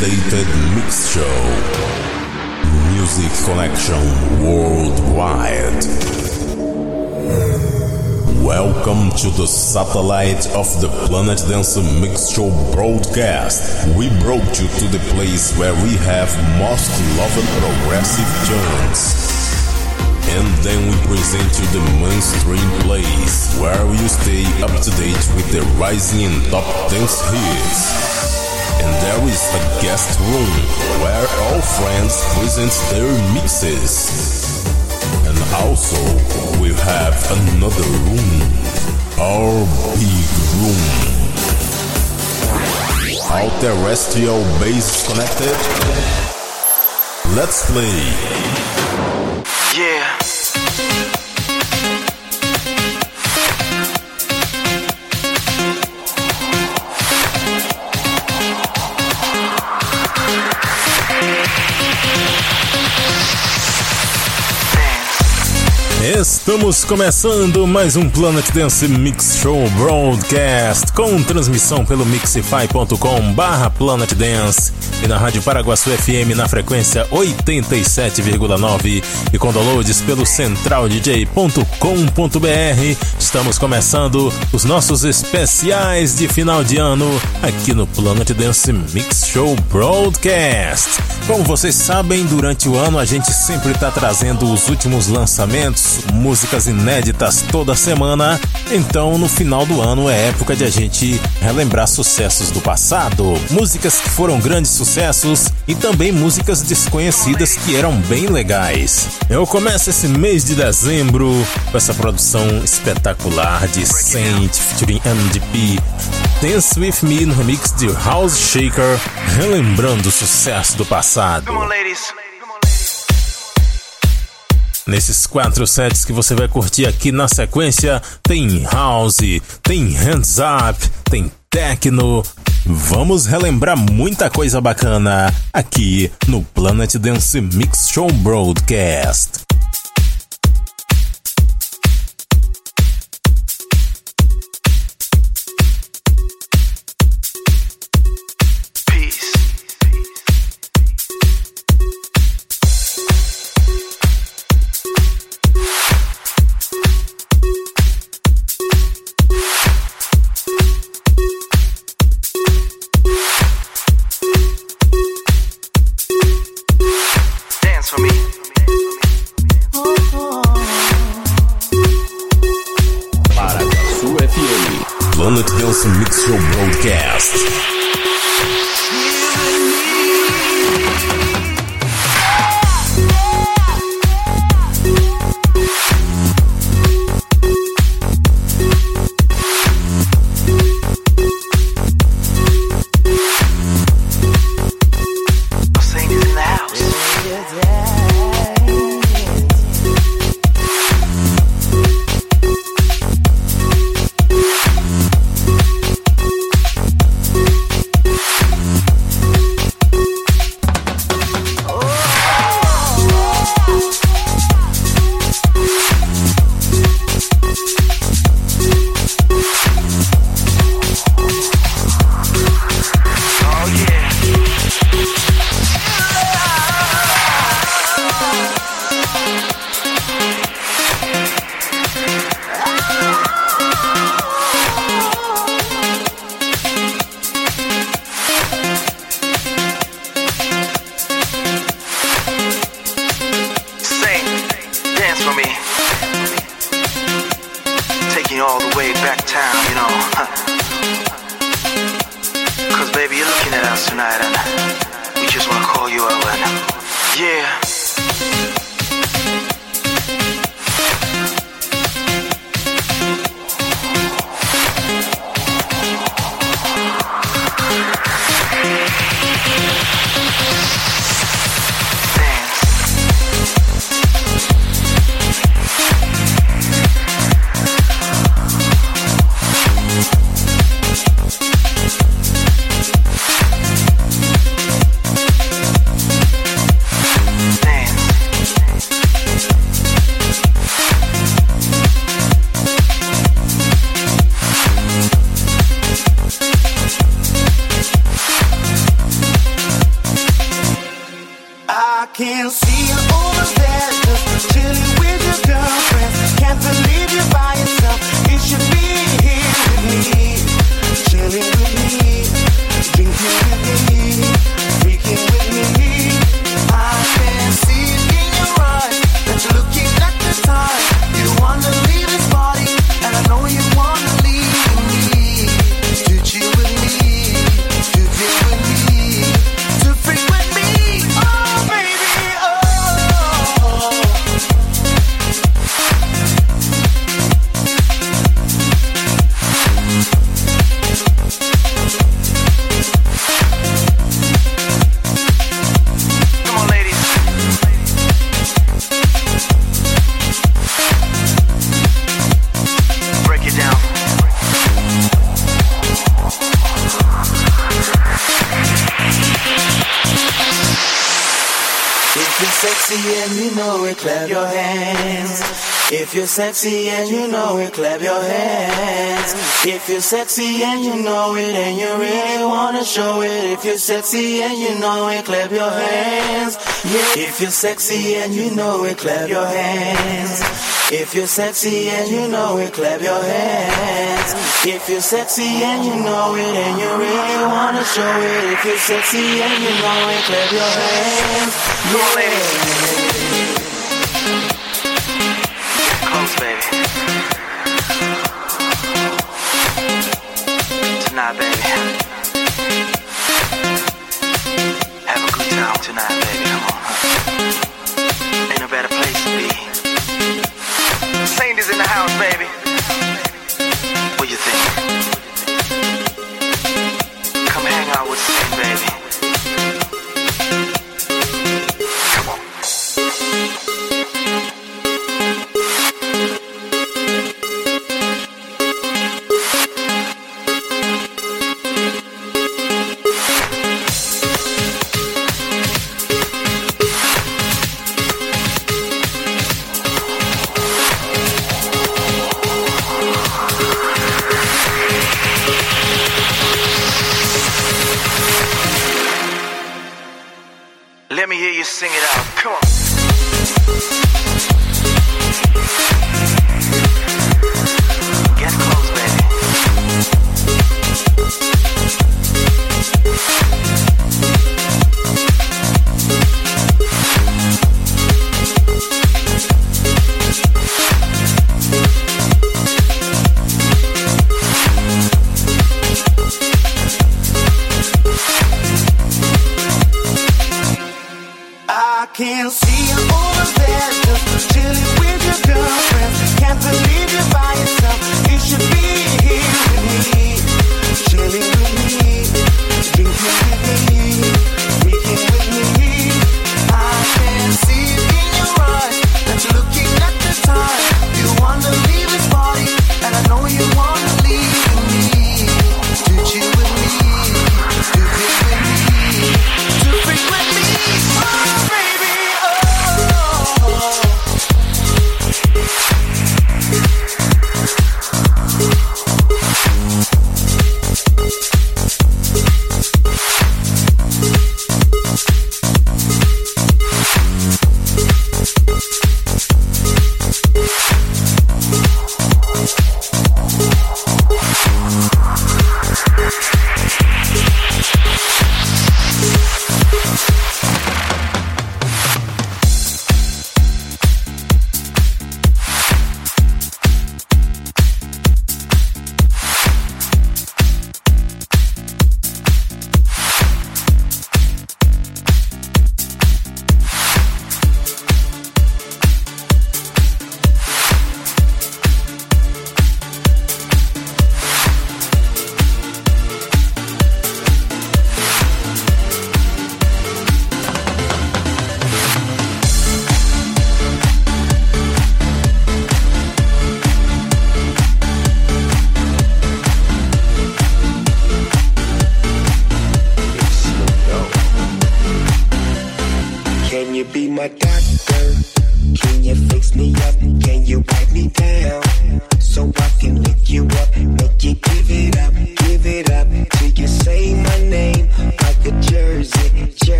updated mix show. Music Connection Worldwide. Welcome to the satellite of the Planet Dance Mix Show broadcast. We brought you to the place where we have most loved progressive tunes. And then we present you the mainstream place where you stay up to date with the rising and top dance hits. And there is a guest room where all friends present their mixes. And also we have another room, our big room. All terrestrial base connected. Let's play. Yeah. Estamos começando mais um Planet Dance Mix Show Broadcast com transmissão pelo mixify.com barra Planet Dance e na Rádio Paraguaçu FM na frequência 87,9 e com downloads pelo centraldj.com.br. Estamos começando os nossos especiais de final de ano aqui no Planet Dance Mix Show Broadcast. Como vocês sabem, durante o ano a gente sempre está trazendo os últimos lançamentos músicas inéditas toda semana. Então, no final do ano é época de a gente relembrar sucessos do passado, músicas que foram grandes sucessos e também músicas desconhecidas que eram bem legais. Eu começo esse mês de dezembro com essa produção espetacular de Saint featuring MDP. Dance With Me no remix de House Shaker, relembrando o sucesso do passado. Come on. Nesses quatro sets que você vai curtir aqui na sequência, tem house, tem hands up, tem techno. Vamos relembrar muita coisa bacana aqui no Planet Dance Mix Show Broadcast. Planet Dance Mix Show Broadcast. sexy and you know it, clap your hands. If you're sexy and you know it and you really wanna show it, if you're sexy and you know it, clap your hands. Yeah. If you're sexy and you know it, clap your hands. If you're sexy and you know it, clap your hands. If you're sexy and you know it and you really wanna show it, if you're sexy and you know it, clap your hands. Yeah.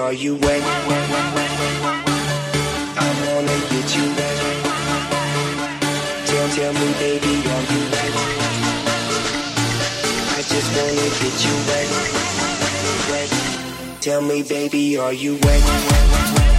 are you wet? I wanna get you wet. Tell, tell me, baby, are you wet? I just wanna get you wet. wet. Tell me, baby, are you wet?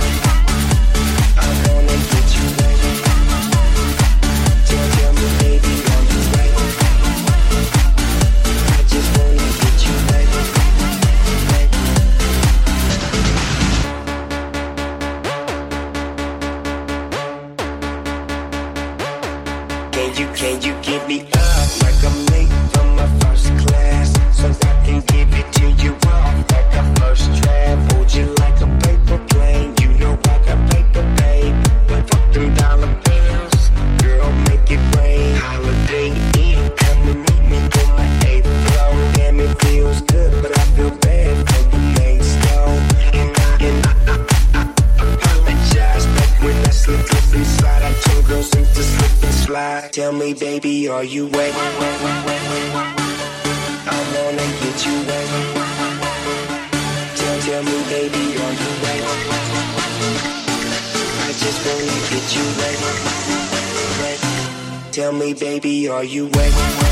you wet. I wanna get you wet. Tell, tell me, baby, are you wet? I just wanna you wet. Tell me, baby, are you wet?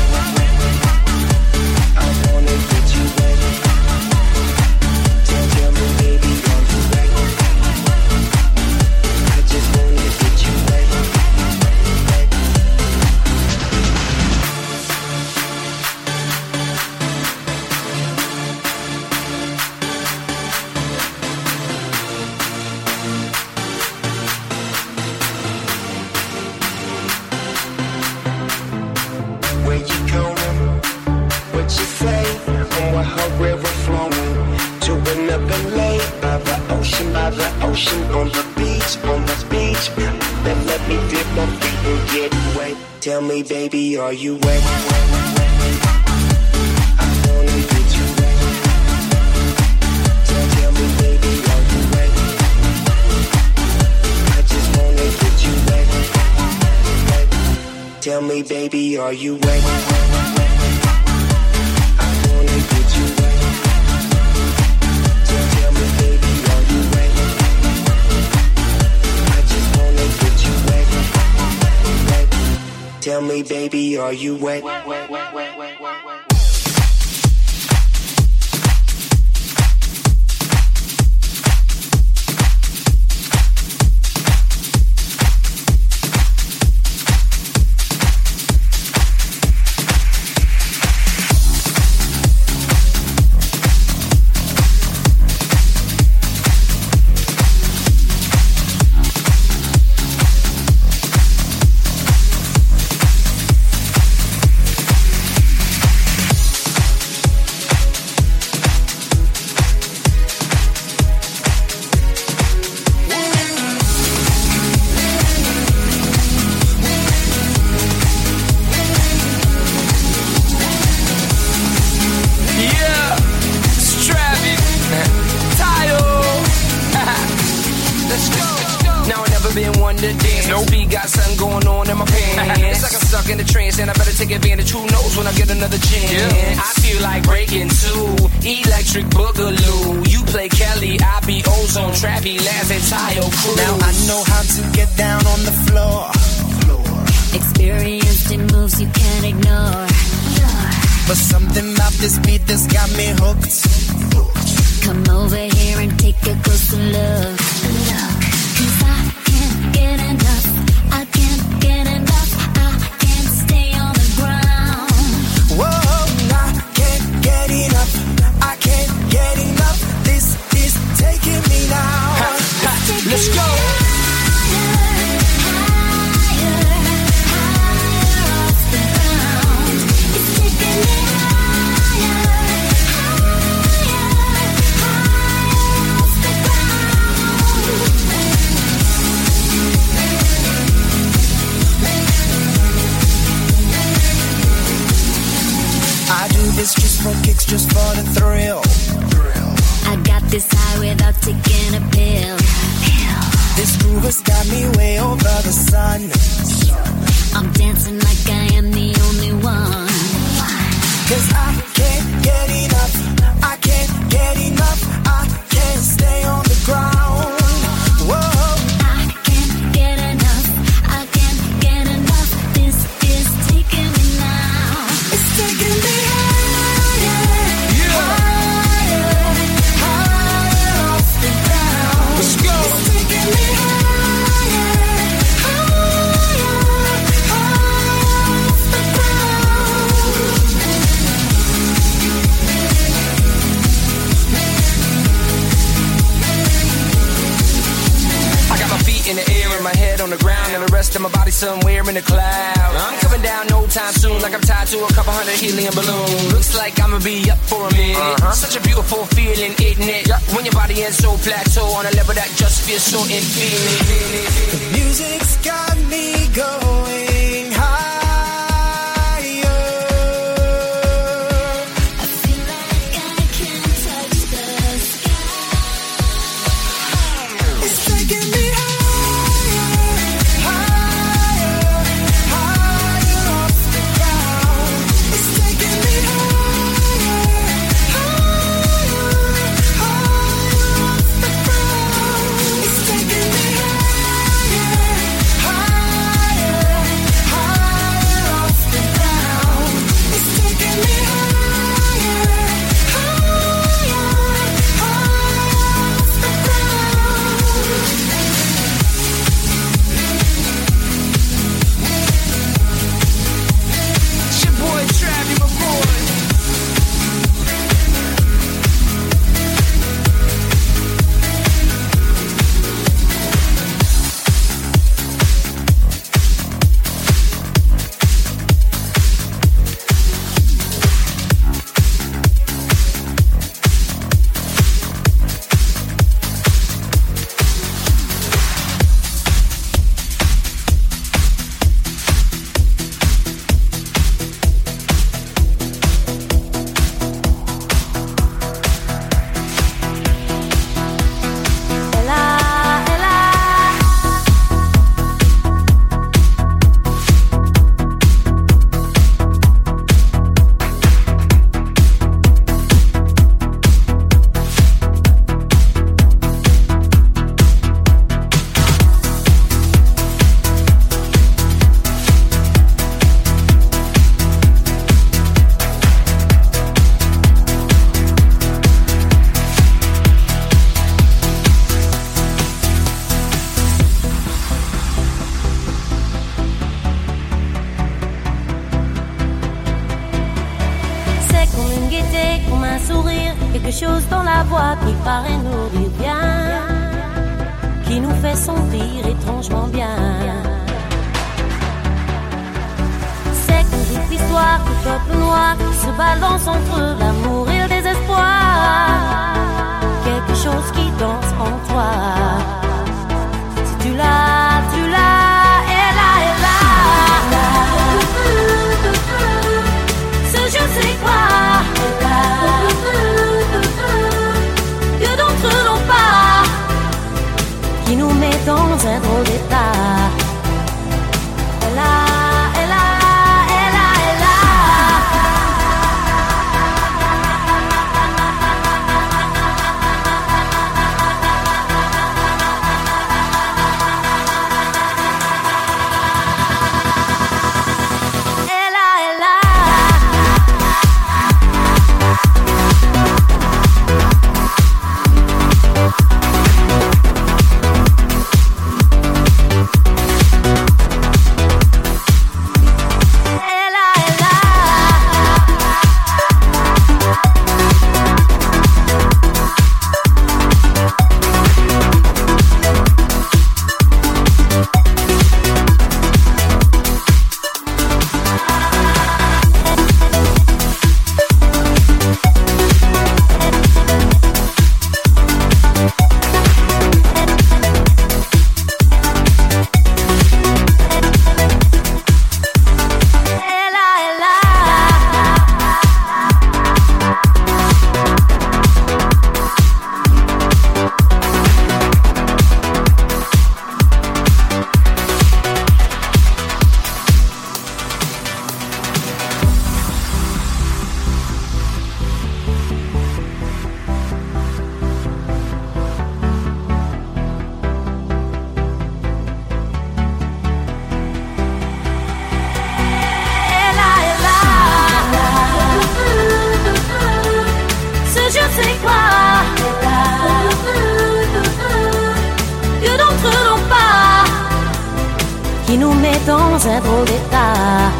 se voltar.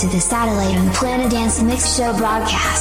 to the Satellite on the Planet Dance Mix Show broadcast.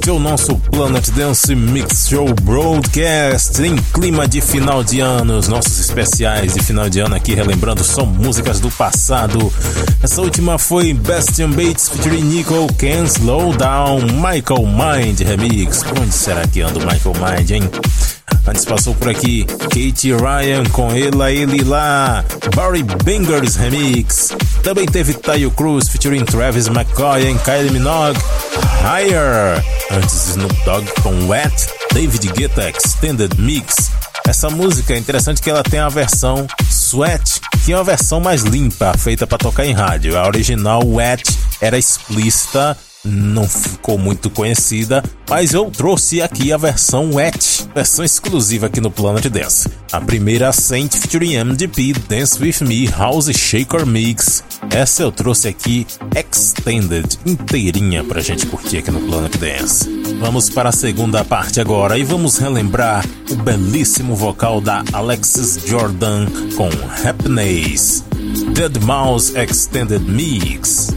Este é o nosso Planet Dance Mix Show Broadcast em clima de final de ano. Os nossos especiais de final de ano aqui, relembrando, são músicas do passado. Essa última foi Bastian Bates featuring Nico Can Slow Down, Michael Mind Remix. Onde será que anda o Michael Mind, hein? Antes passou por aqui Kate Ryan com Ela Ele Lá, Barry Bangers Remix. Também teve Tayo Cruz featuring Travis McCoy e Kylie Minogue, Higher. Antes Snoop Dogg com Wet, David Guetta Extended Mix. Essa música é interessante que ela tem a versão Sweat, que é uma versão mais limpa, feita para tocar em rádio. A original Wet era explícita não ficou muito conhecida, mas eu trouxe aqui a versão Wet, versão exclusiva aqui no Planet Dance. A primeira Saint featuring MDP Dance With Me House Shaker Mix. Essa eu trouxe aqui Extended, inteirinha pra gente curtir aqui no Planet Dance. Vamos para a segunda parte agora e vamos relembrar o belíssimo vocal da Alexis Jordan com Happiness. Dead Mouse Extended Mix.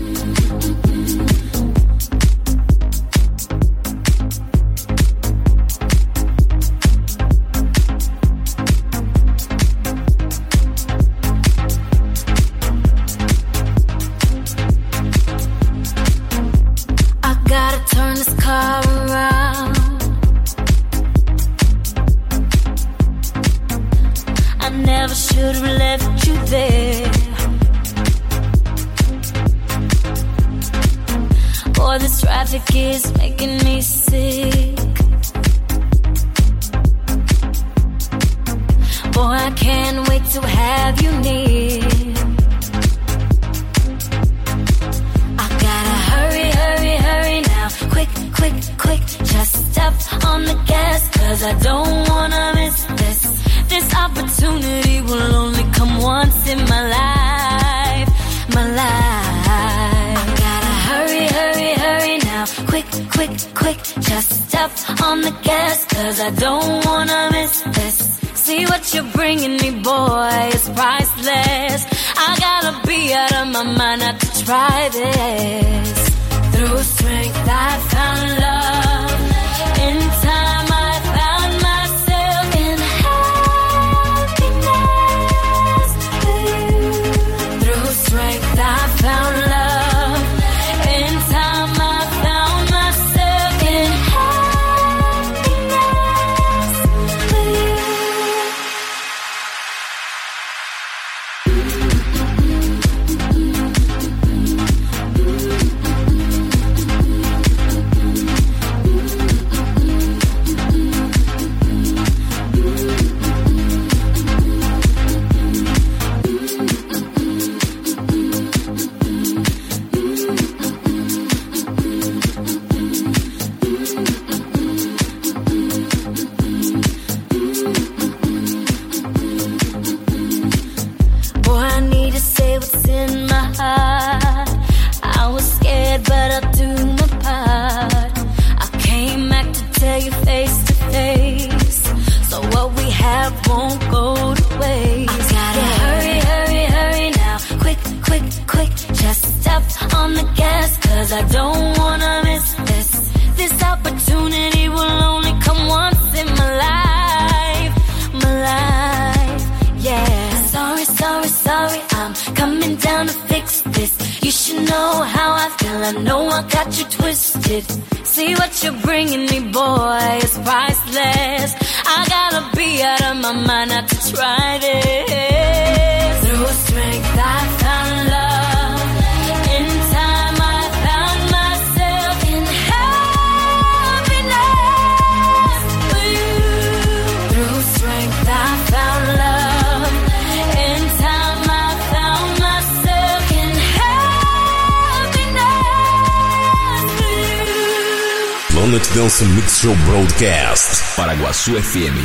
Dance Mix Show Broadcast. Paraguaçu FM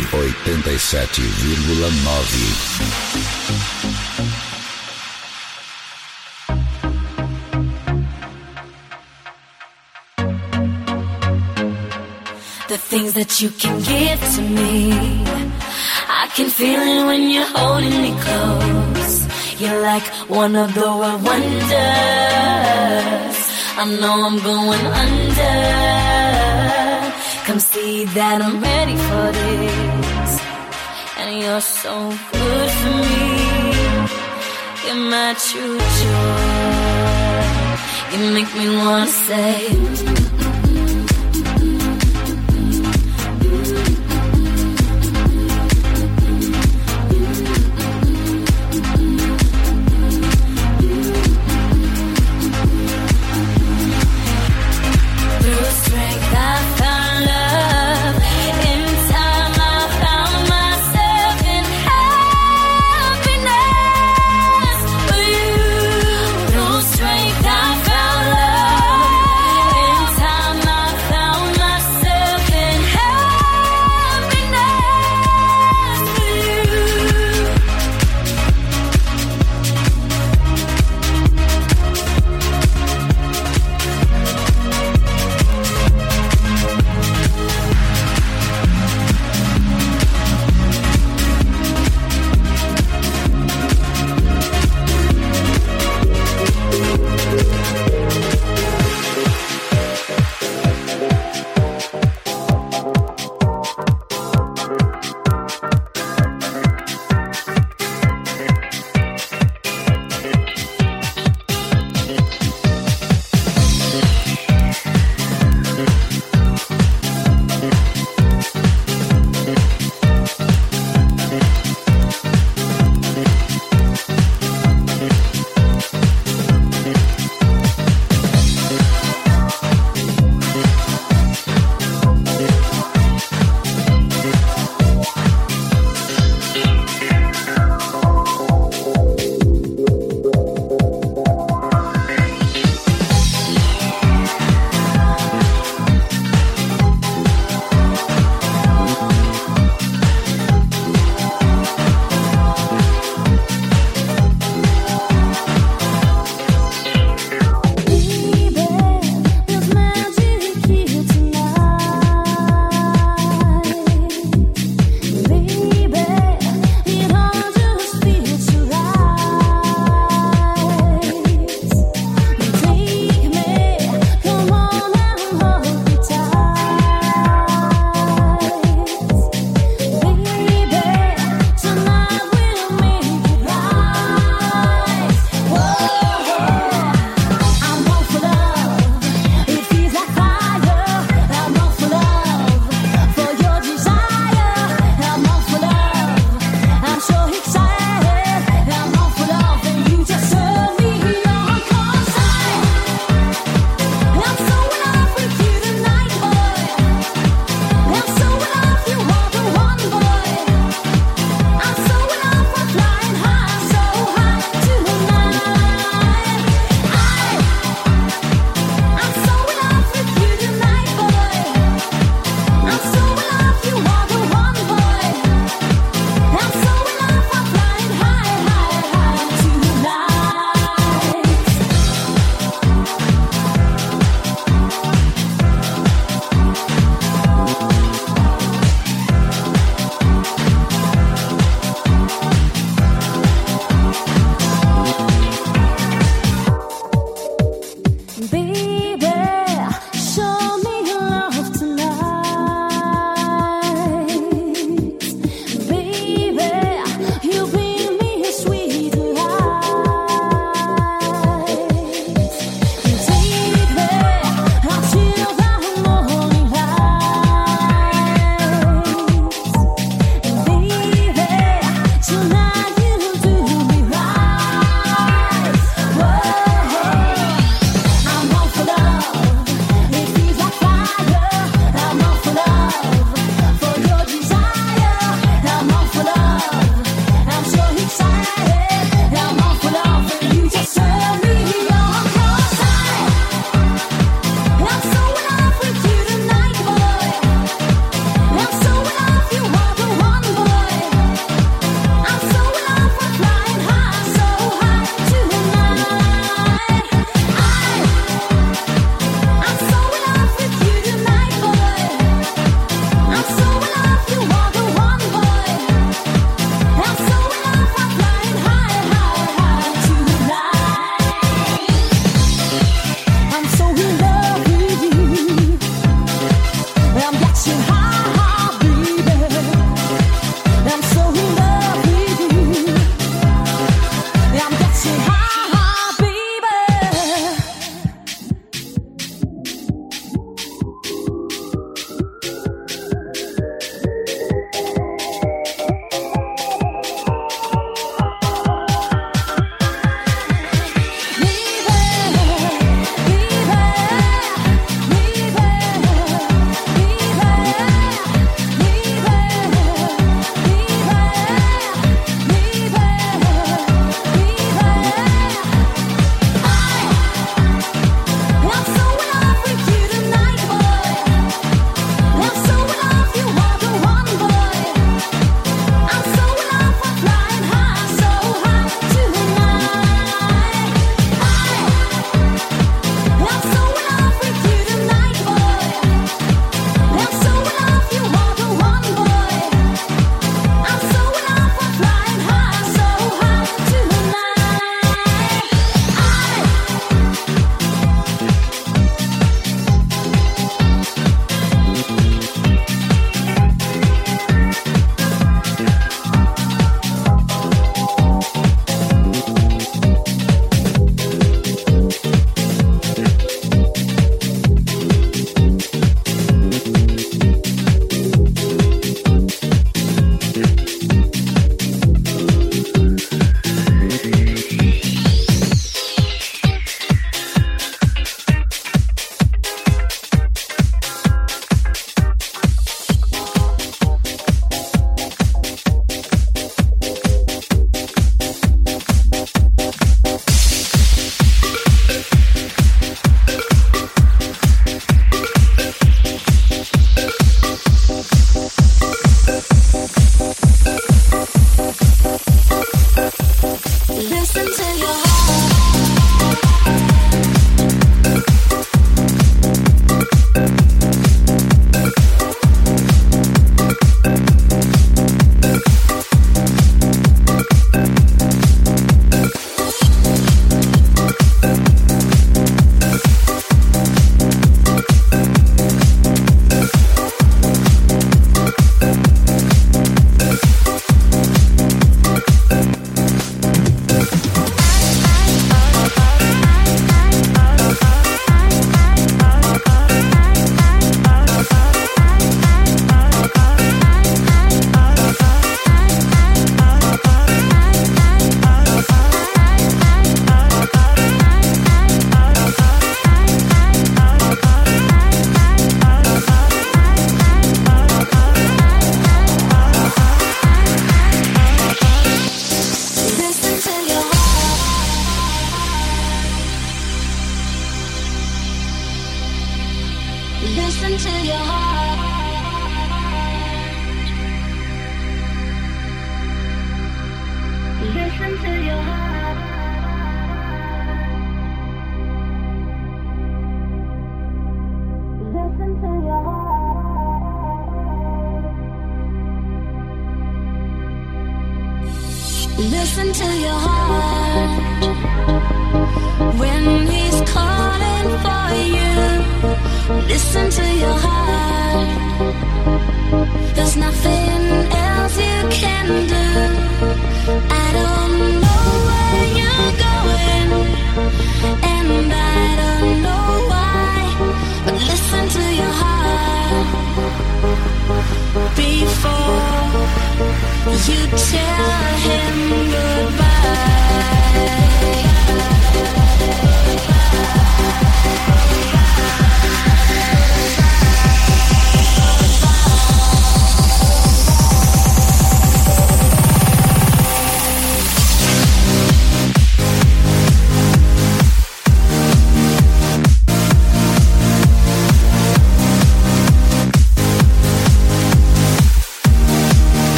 87,9. the things that you can give to me. I can feel it when you're holding me close. You're like one of the world wonders. I know I'm going under. Come see that I'm ready for this. And you're so good for me. You're my true joy. You make me wanna say.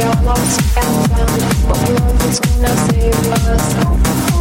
We are lost and found, but love is gonna save us.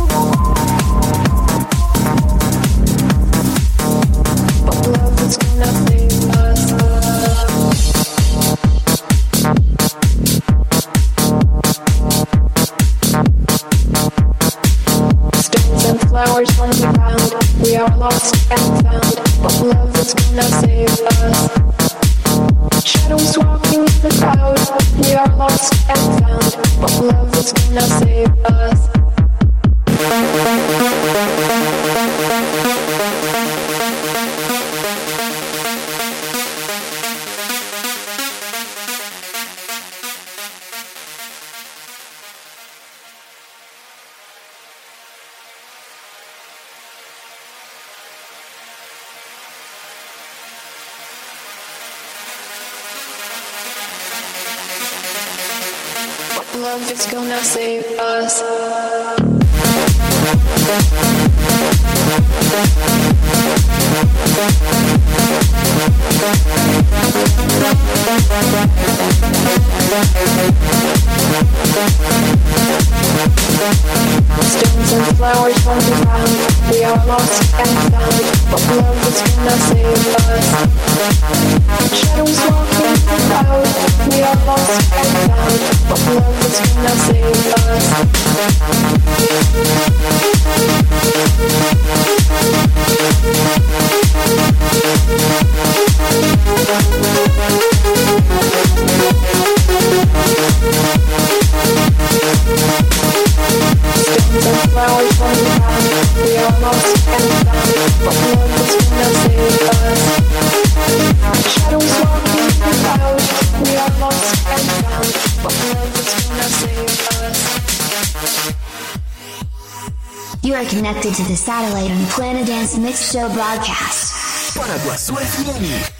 Show broadcast. Paraguaçu FM.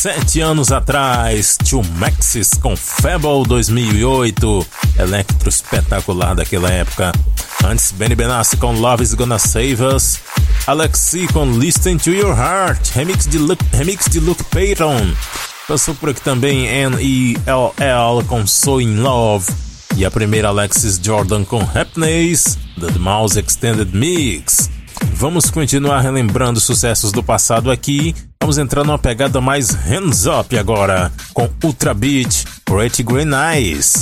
Sete anos atrás, Tio Maxis com Fable 2008, electro espetacular daquela época. Antes, Benny Benassi com Love is Gonna Save Us, Alexi com Listen to Your Heart, remix de Luke, remix de Luke Payton. Passou por aqui também N.E.L.L. com So In Love. E a primeira Alexis Jordan com Happiness, The Mouse Extended Mix. Vamos continuar relembrando sucessos do passado aqui. Vamos entrar numa pegada mais hands up agora, com Ultra Beat, Pretty Green Eyes.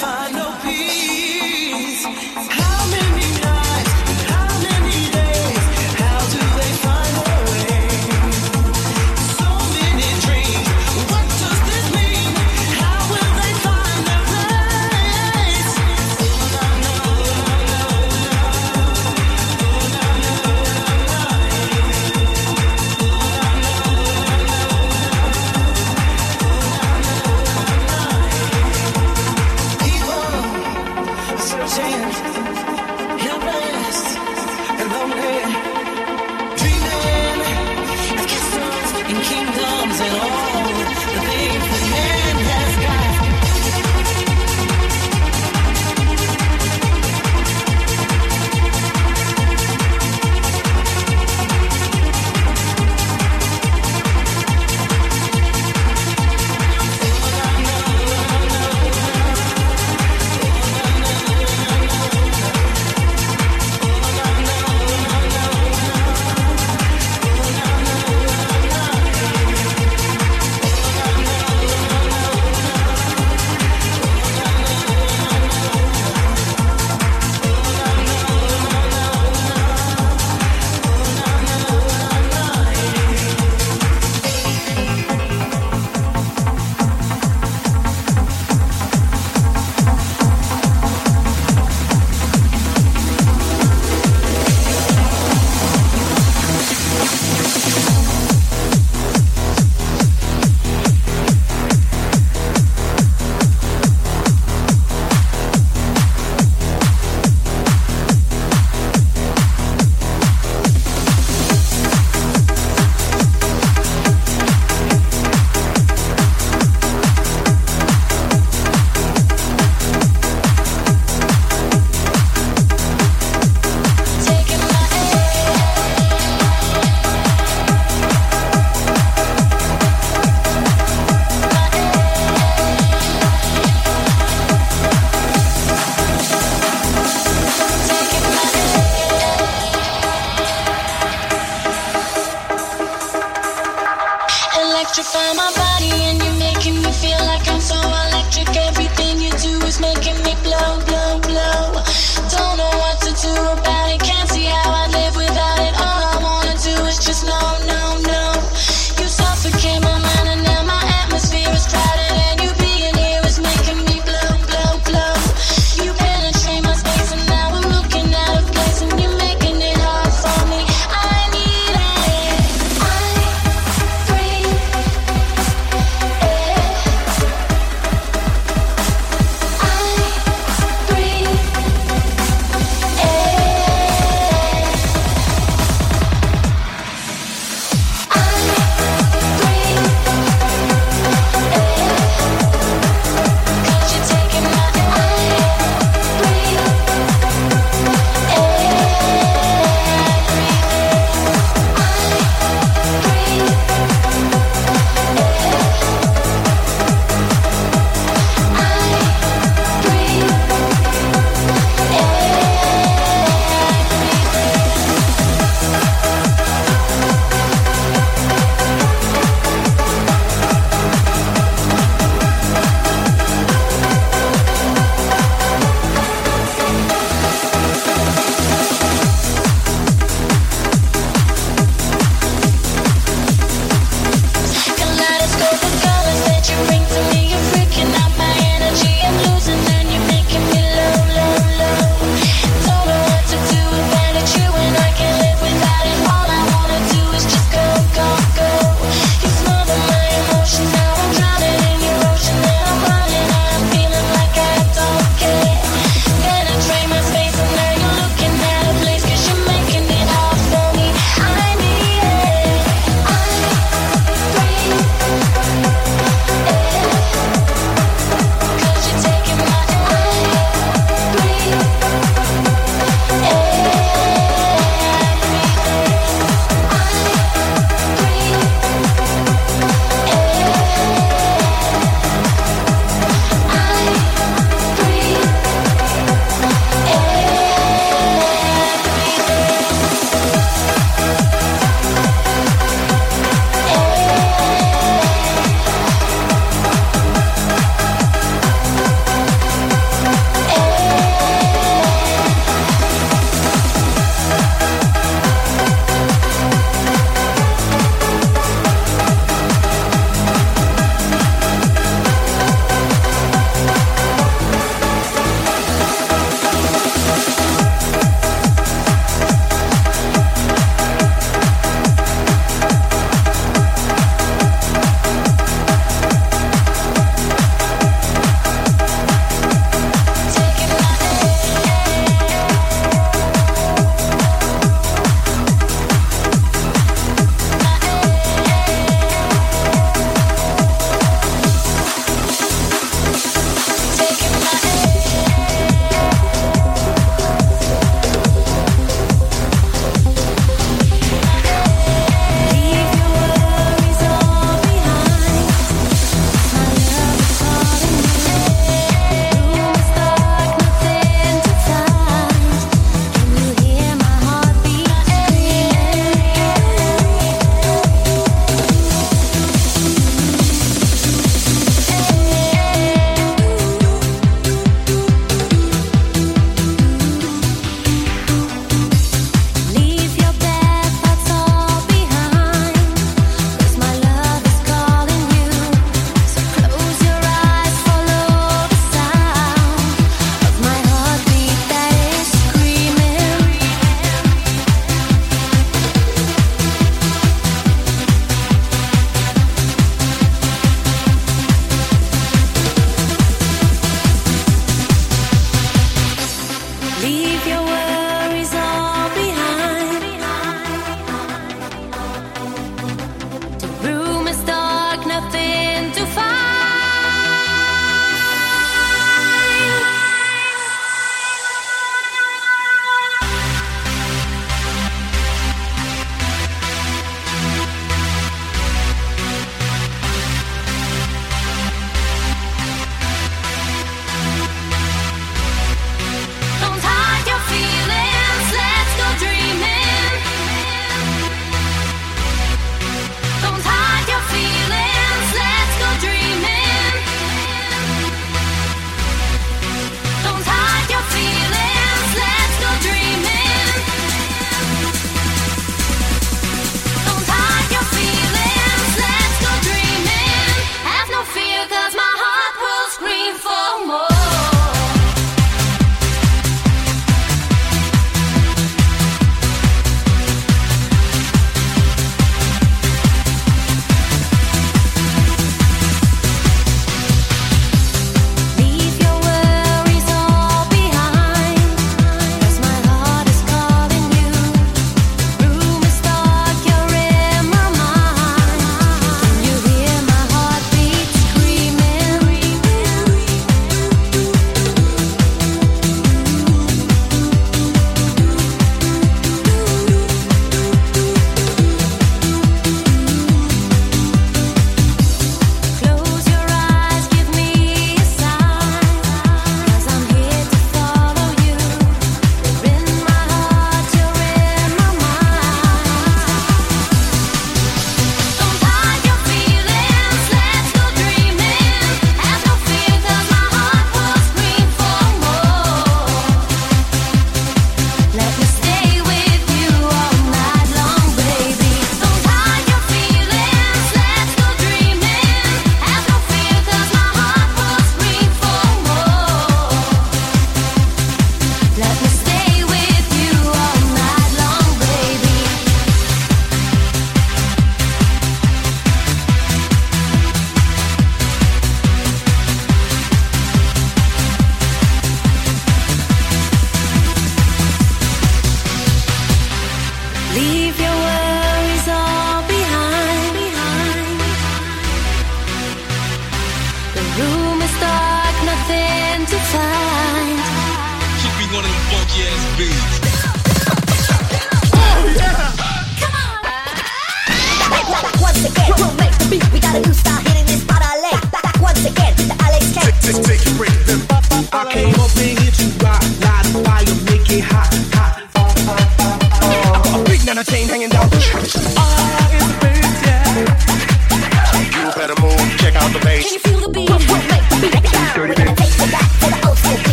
I know.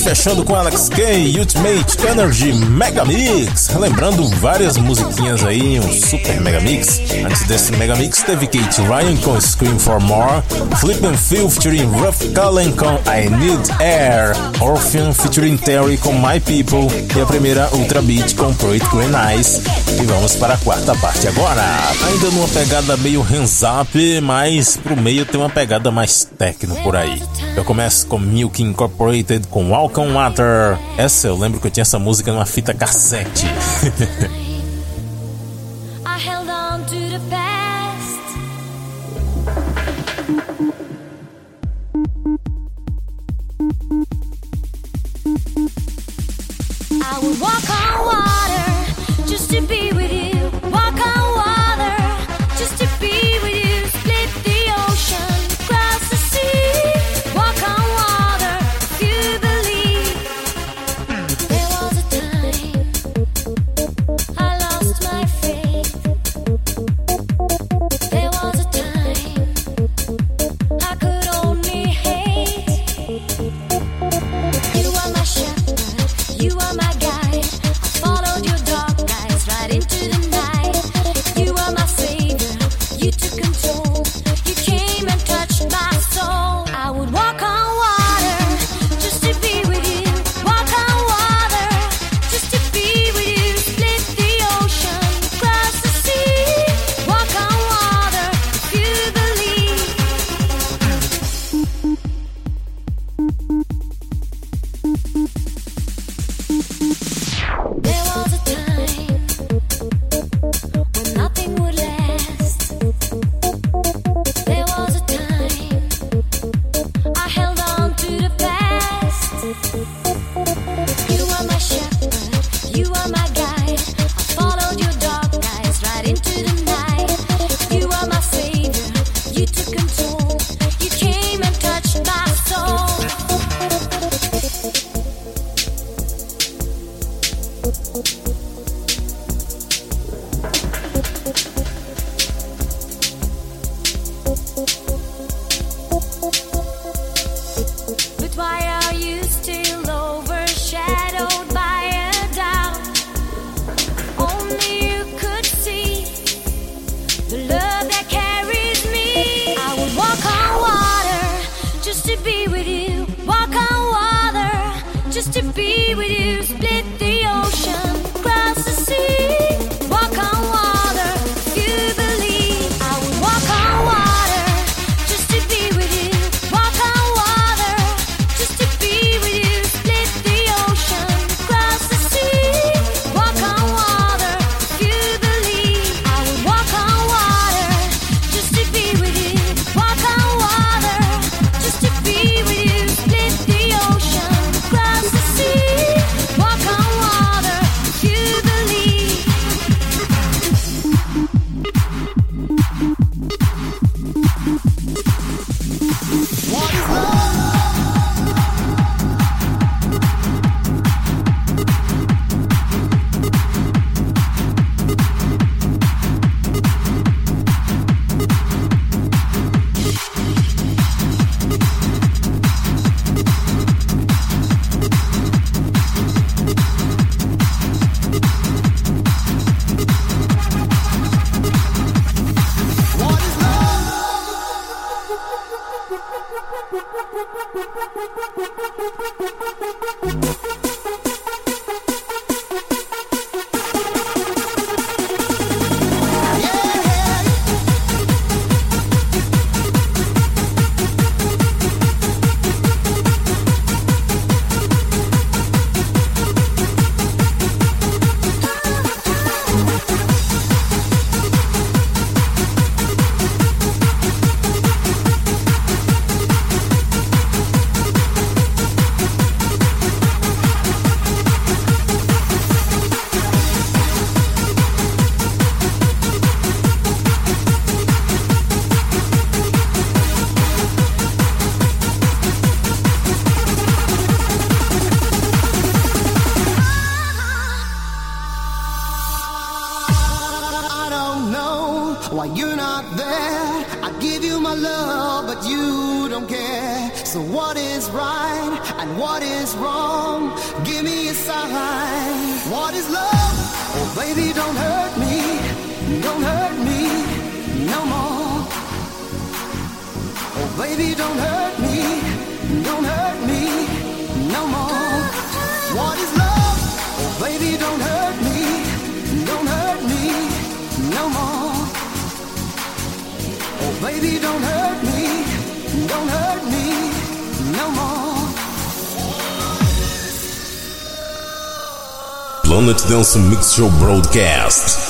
fechando com Alex Kay, Ultimate Energy Mega Mix. Lembrando várias musiquinhas aí, um super Mega Mix. Antes desse Mega Mix, teve Kate Ryan com Scream for More, Flip Feel Phil featuring Ruff Cullen com I Need Air, Orphan featuring Terry com My People e a primeira Ultra Beat com Pretty Green Eyes. E vamos para a quarta parte agora. Ainda numa pegada meio hands up, mas pro meio tem uma pegada mais técnica por aí. Eu começo com Milk Incorporated com Walk Water. Essa eu lembro que eu tinha essa música numa fita cassete. Planet Dance Mix Show Broadcast.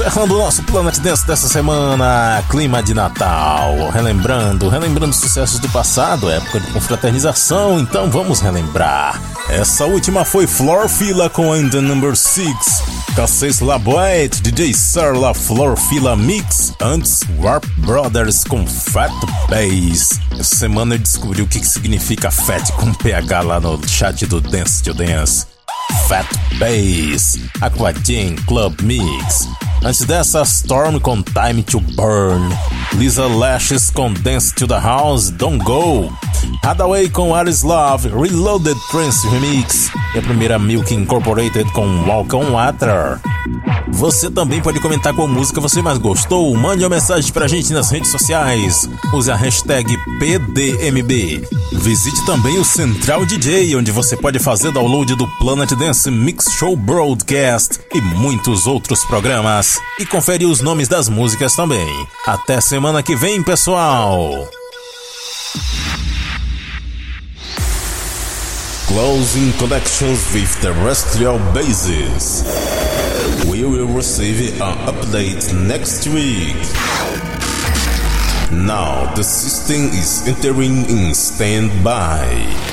Encerrando o nosso Planet Dance dessa semana, clima de Natal. Relembrando, relembrando sucessos do passado, época de confraternização, então vamos relembrar. Essa última foi Floor Fila com In The Number 6, Cassis Laboite, DJ Sarla Floor Fila Mix, antes Warp Brothers com Fat Bass. Essa semana eu descobri o que significa Fat com PH lá no chat do Dance to Dance. Fat Bass, Aquadin Club Mix. Antes dessa, Storm com Time to Burn, Lisa Lashes com Dance to the House, Don't Go, Hadaway com Aris Love, Reloaded Trance Remix. E a primeira Milk Incorporated com Walk on Water. Você também pode comentar qual música você mais gostou. Mande uma mensagem pra gente nas redes sociais. Use a hashtag PDMB. Visite também o Central DJ, onde você pode fazer download do Planet Dance Mix Show Broadcast e muitos outros programas. E confere os nomes das músicas também. Até semana que vem, pessoal! Closing connections with terrestrial bases. We will receive an update next week. Now the system is entering in standby.